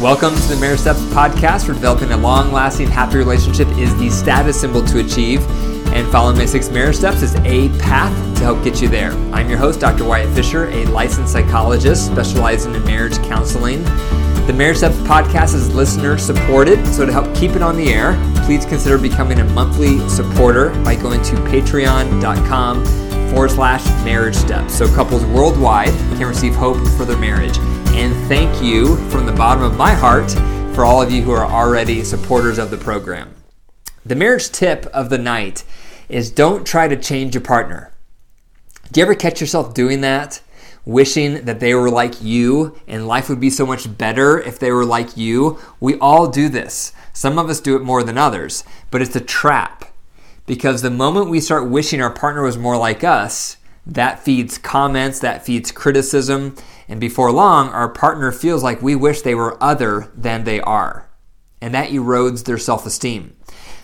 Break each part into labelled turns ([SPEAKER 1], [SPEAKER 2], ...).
[SPEAKER 1] Welcome to the Marriage Steps podcast, where developing a long lasting, happy relationship is the status symbol to achieve. And following my six marriage steps is a path to help get you there. I'm your host, Dr. Wyatt Fisher, a licensed psychologist specializing in marriage counseling. The Marriage Steps podcast is listener supported, so to help keep it on the air, please consider becoming a monthly supporter by going to patreon.com forward slash marriage steps. So couples worldwide can receive hope for their marriage. And thank you from the bottom of my heart for all of you who are already supporters of the program. The marriage tip of the night is don't try to change your partner. Do you ever catch yourself doing that? Wishing that they were like you and life would be so much better if they were like you? We all do this. Some of us do it more than others, but it's a trap. Because the moment we start wishing our partner was more like us, that feeds comments, that feeds criticism, and before long, our partner feels like we wish they were other than they are. And that erodes their self esteem.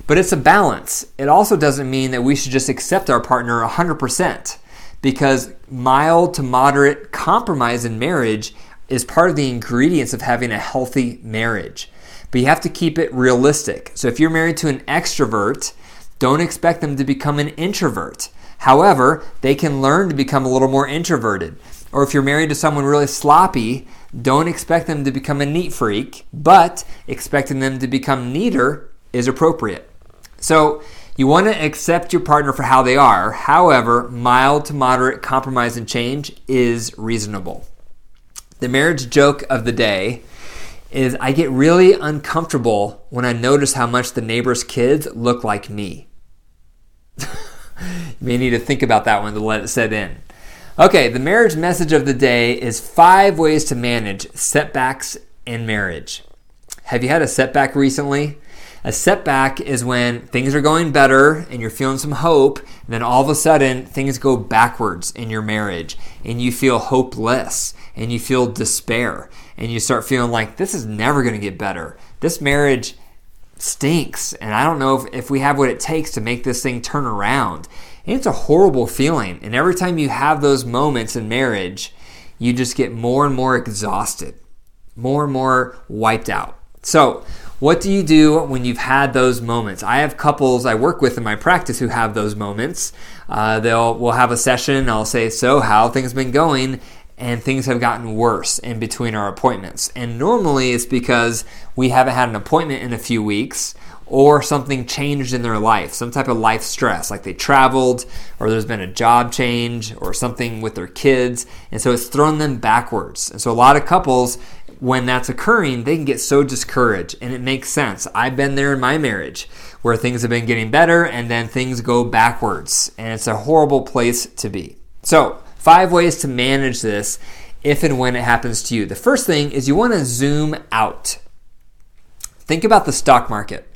[SPEAKER 1] But it's a balance. It also doesn't mean that we should just accept our partner 100%, because mild to moderate compromise in marriage is part of the ingredients of having a healthy marriage. But you have to keep it realistic. So if you're married to an extrovert, don't expect them to become an introvert. However, they can learn to become a little more introverted. Or if you're married to someone really sloppy, don't expect them to become a neat freak, but expecting them to become neater is appropriate. So, you want to accept your partner for how they are. However, mild to moderate compromise and change is reasonable. The marriage joke of the day is I get really uncomfortable when I notice how much the neighbor's kids look like me. May need to think about that one to let it set in. Okay, the marriage message of the day is five ways to manage setbacks in marriage. Have you had a setback recently? A setback is when things are going better and you're feeling some hope, and then all of a sudden things go backwards in your marriage and you feel hopeless and you feel despair and you start feeling like this is never going to get better. This marriage stinks and I don't know if, if we have what it takes to make this thing turn around. And it's a horrible feeling. And every time you have those moments in marriage, you just get more and more exhausted, more and more wiped out. So, what do you do when you've had those moments? I have couples I work with in my practice who have those moments. Uh, they'll we'll have a session. I'll say, "So, how things been going?" And things have gotten worse in between our appointments. And normally it's because we haven't had an appointment in a few weeks, or something changed in their life, some type of life stress, like they traveled, or there's been a job change, or something with their kids, and so it's thrown them backwards. And so a lot of couples, when that's occurring, they can get so discouraged, and it makes sense. I've been there in my marriage where things have been getting better, and then things go backwards, and it's a horrible place to be. So, five ways to manage this if and when it happens to you. The first thing is you want to zoom out. Think about the stock market.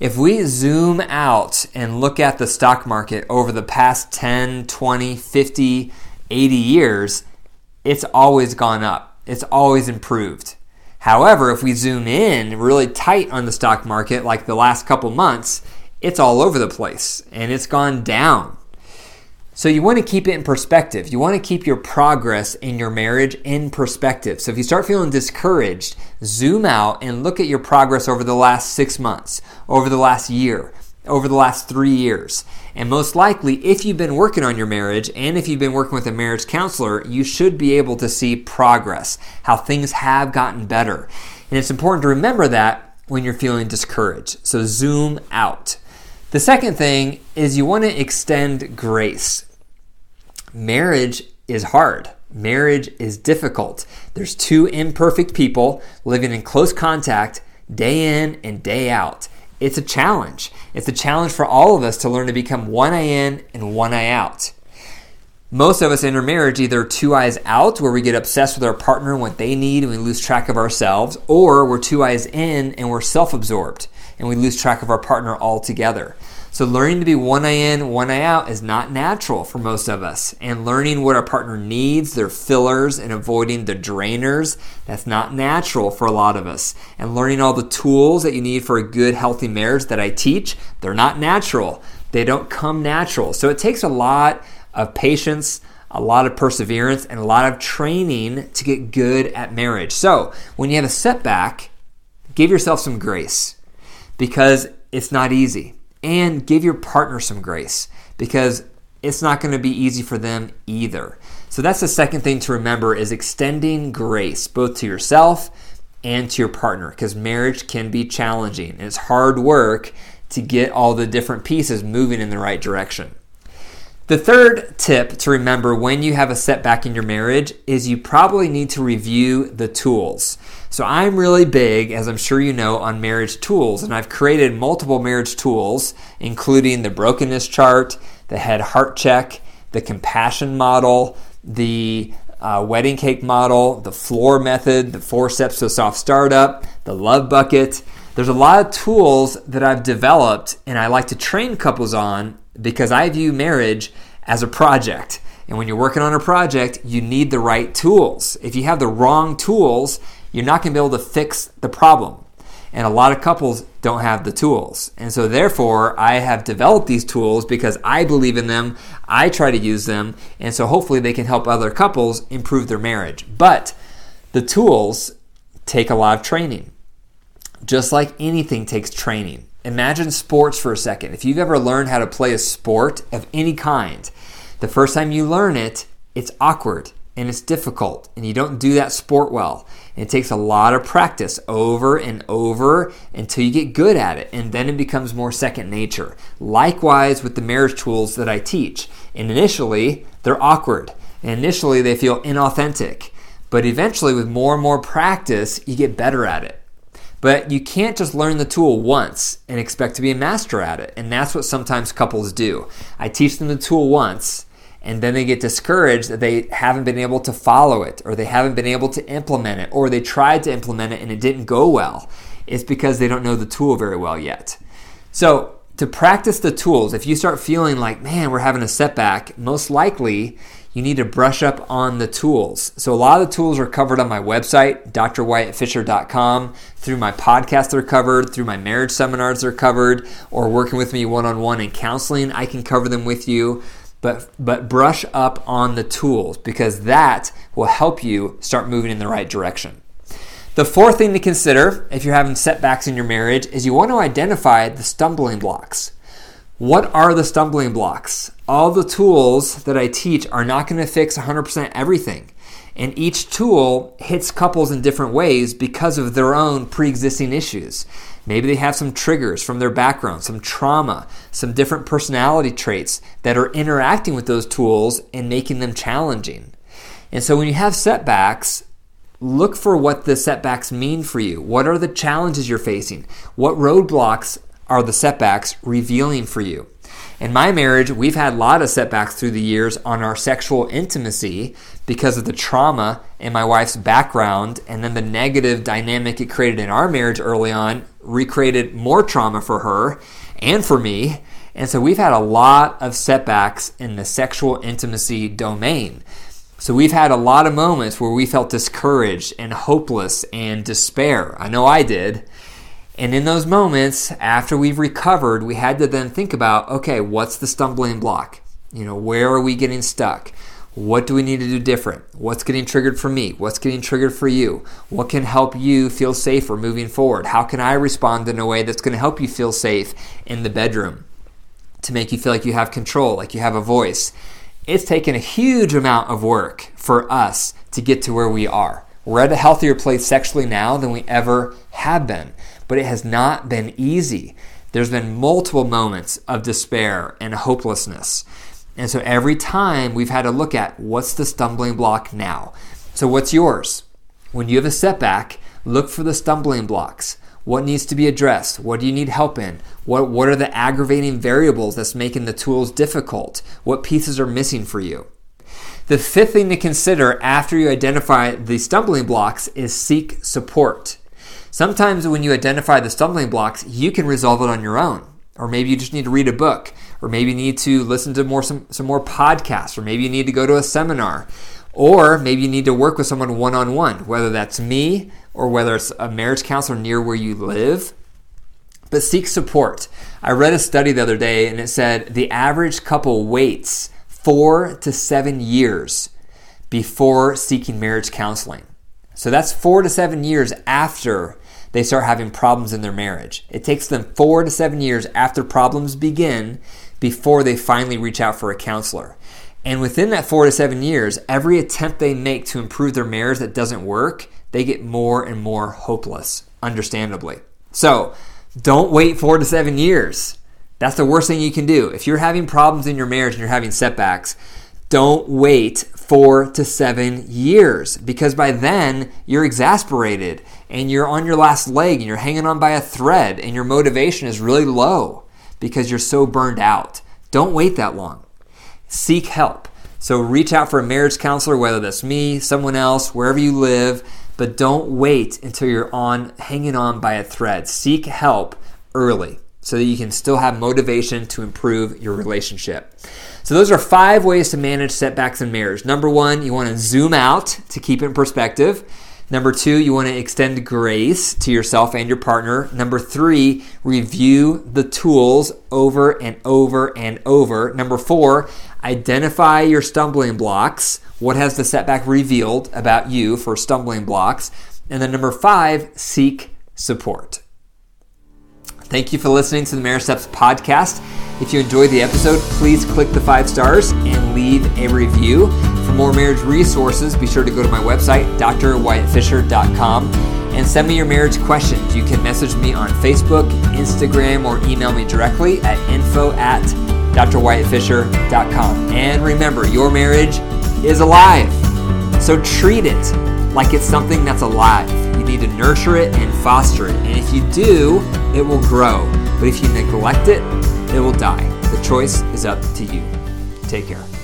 [SPEAKER 1] If we zoom out and look at the stock market over the past 10, 20, 50, 80 years, it's always gone up. It's always improved. However, if we zoom in really tight on the stock market, like the last couple months, it's all over the place and it's gone down. So you want to keep it in perspective. You want to keep your progress in your marriage in perspective. So if you start feeling discouraged, zoom out and look at your progress over the last six months, over the last year, over the last three years. And most likely, if you've been working on your marriage and if you've been working with a marriage counselor, you should be able to see progress, how things have gotten better. And it's important to remember that when you're feeling discouraged. So zoom out. The second thing is you want to extend grace marriage is hard. Marriage is difficult. There's two imperfect people living in close contact day in and day out. It's a challenge. It's a challenge for all of us to learn to become one eye in and one eye out. Most of us enter marriage either two eyes out, where we get obsessed with our partner and what they need and we lose track of ourselves, or we're two eyes in and we're self absorbed and we lose track of our partner altogether. So, learning to be one eye in, one eye out is not natural for most of us. And learning what our partner needs, their fillers, and avoiding the drainers, that's not natural for a lot of us. And learning all the tools that you need for a good, healthy marriage that I teach, they're not natural. They don't come natural. So, it takes a lot of patience, a lot of perseverance, and a lot of training to get good at marriage. So, when you have a setback, give yourself some grace because it's not easy. And give your partner some grace because it's not going to be easy for them either. So that's the second thing to remember is extending grace both to yourself and to your partner because marriage can be challenging and it's hard work to get all the different pieces moving in the right direction. The third tip to remember when you have a setback in your marriage is you probably need to review the tools. So, I'm really big, as I'm sure you know, on marriage tools, and I've created multiple marriage tools, including the brokenness chart, the head heart check, the compassion model, the uh, wedding cake model, the floor method, the four steps to a soft startup, the love bucket. There's a lot of tools that I've developed and I like to train couples on because I view marriage as a project. And when you're working on a project, you need the right tools. If you have the wrong tools, you're not going to be able to fix the problem. And a lot of couples don't have the tools. And so, therefore, I have developed these tools because I believe in them. I try to use them. And so, hopefully, they can help other couples improve their marriage. But the tools take a lot of training. Just like anything takes training. Imagine sports for a second. If you've ever learned how to play a sport of any kind, the first time you learn it, it's awkward and it's difficult and you don't do that sport well. And it takes a lot of practice over and over until you get good at it and then it becomes more second nature. Likewise with the marriage tools that I teach. And initially, they're awkward. And initially, they feel inauthentic. But eventually, with more and more practice, you get better at it. But you can't just learn the tool once and expect to be a master at it. And that's what sometimes couples do. I teach them the tool once and then they get discouraged that they haven't been able to follow it or they haven't been able to implement it or they tried to implement it and it didn't go well. It's because they don't know the tool very well yet. So, to practice the tools, if you start feeling like, man, we're having a setback, most likely you need to brush up on the tools. So, a lot of the tools are covered on my website, drwyattfisher.com. Through my podcast, they're covered. Through my marriage seminars, they're covered. Or working with me one on one in counseling, I can cover them with you but but brush up on the tools because that will help you start moving in the right direction. The fourth thing to consider if you're having setbacks in your marriage is you want to identify the stumbling blocks. What are the stumbling blocks? All the tools that I teach are not going to fix 100% everything. And each tool hits couples in different ways because of their own pre existing issues. Maybe they have some triggers from their background, some trauma, some different personality traits that are interacting with those tools and making them challenging. And so when you have setbacks, look for what the setbacks mean for you. What are the challenges you're facing? What roadblocks are the setbacks revealing for you? In my marriage, we've had a lot of setbacks through the years on our sexual intimacy because of the trauma in my wife's background and then the negative dynamic it created in our marriage early on recreated more trauma for her and for me. And so we've had a lot of setbacks in the sexual intimacy domain. So we've had a lot of moments where we felt discouraged and hopeless and despair. I know I did. And in those moments, after we've recovered, we had to then think about okay, what's the stumbling block? You know, where are we getting stuck? What do we need to do different? What's getting triggered for me? What's getting triggered for you? What can help you feel safer moving forward? How can I respond in a way that's going to help you feel safe in the bedroom to make you feel like you have control, like you have a voice? It's taken a huge amount of work for us to get to where we are. We're at a healthier place sexually now than we ever have been but it has not been easy. There's been multiple moments of despair and hopelessness. And so every time we've had to look at what's the stumbling block now. So, what's yours? When you have a setback, look for the stumbling blocks. What needs to be addressed? What do you need help in? What, what are the aggravating variables that's making the tools difficult? What pieces are missing for you? The fifth thing to consider after you identify the stumbling blocks is seek support. Sometimes when you identify the stumbling blocks, you can resolve it on your own. Or maybe you just need to read a book, or maybe you need to listen to more some, some more podcasts, or maybe you need to go to a seminar, or maybe you need to work with someone one on one, whether that's me or whether it's a marriage counselor near where you live. But seek support. I read a study the other day and it said the average couple waits four to seven years before seeking marriage counseling. So that's four to seven years after they start having problems in their marriage. It takes them four to seven years after problems begin before they finally reach out for a counselor. And within that four to seven years, every attempt they make to improve their marriage that doesn't work, they get more and more hopeless, understandably. So don't wait four to seven years. That's the worst thing you can do. If you're having problems in your marriage and you're having setbacks, don't wait four to seven years because by then you're exasperated and you're on your last leg and you're hanging on by a thread and your motivation is really low because you're so burned out. Don't wait that long. Seek help. So reach out for a marriage counselor, whether that's me, someone else, wherever you live, but don't wait until you're on hanging on by a thread. Seek help early so that you can still have motivation to improve your relationship. So, those are five ways to manage setbacks in marriage. Number one, you want to zoom out to keep it in perspective. Number two, you want to extend grace to yourself and your partner. Number three, review the tools over and over and over. Number four, identify your stumbling blocks. What has the setback revealed about you for stumbling blocks? And then number five, seek support. Thank you for listening to the Marriage Steps podcast. If you enjoyed the episode, please click the five stars and leave a review. For more marriage resources, be sure to go to my website, drwyattfisher.com, and send me your marriage questions. You can message me on Facebook, Instagram, or email me directly at info at drwyattfisher.com. And remember, your marriage is alive, so treat it like it's something that's alive. Need to nurture it and foster it. And if you do, it will grow. But if you neglect it, it will die. The choice is up to you. Take care.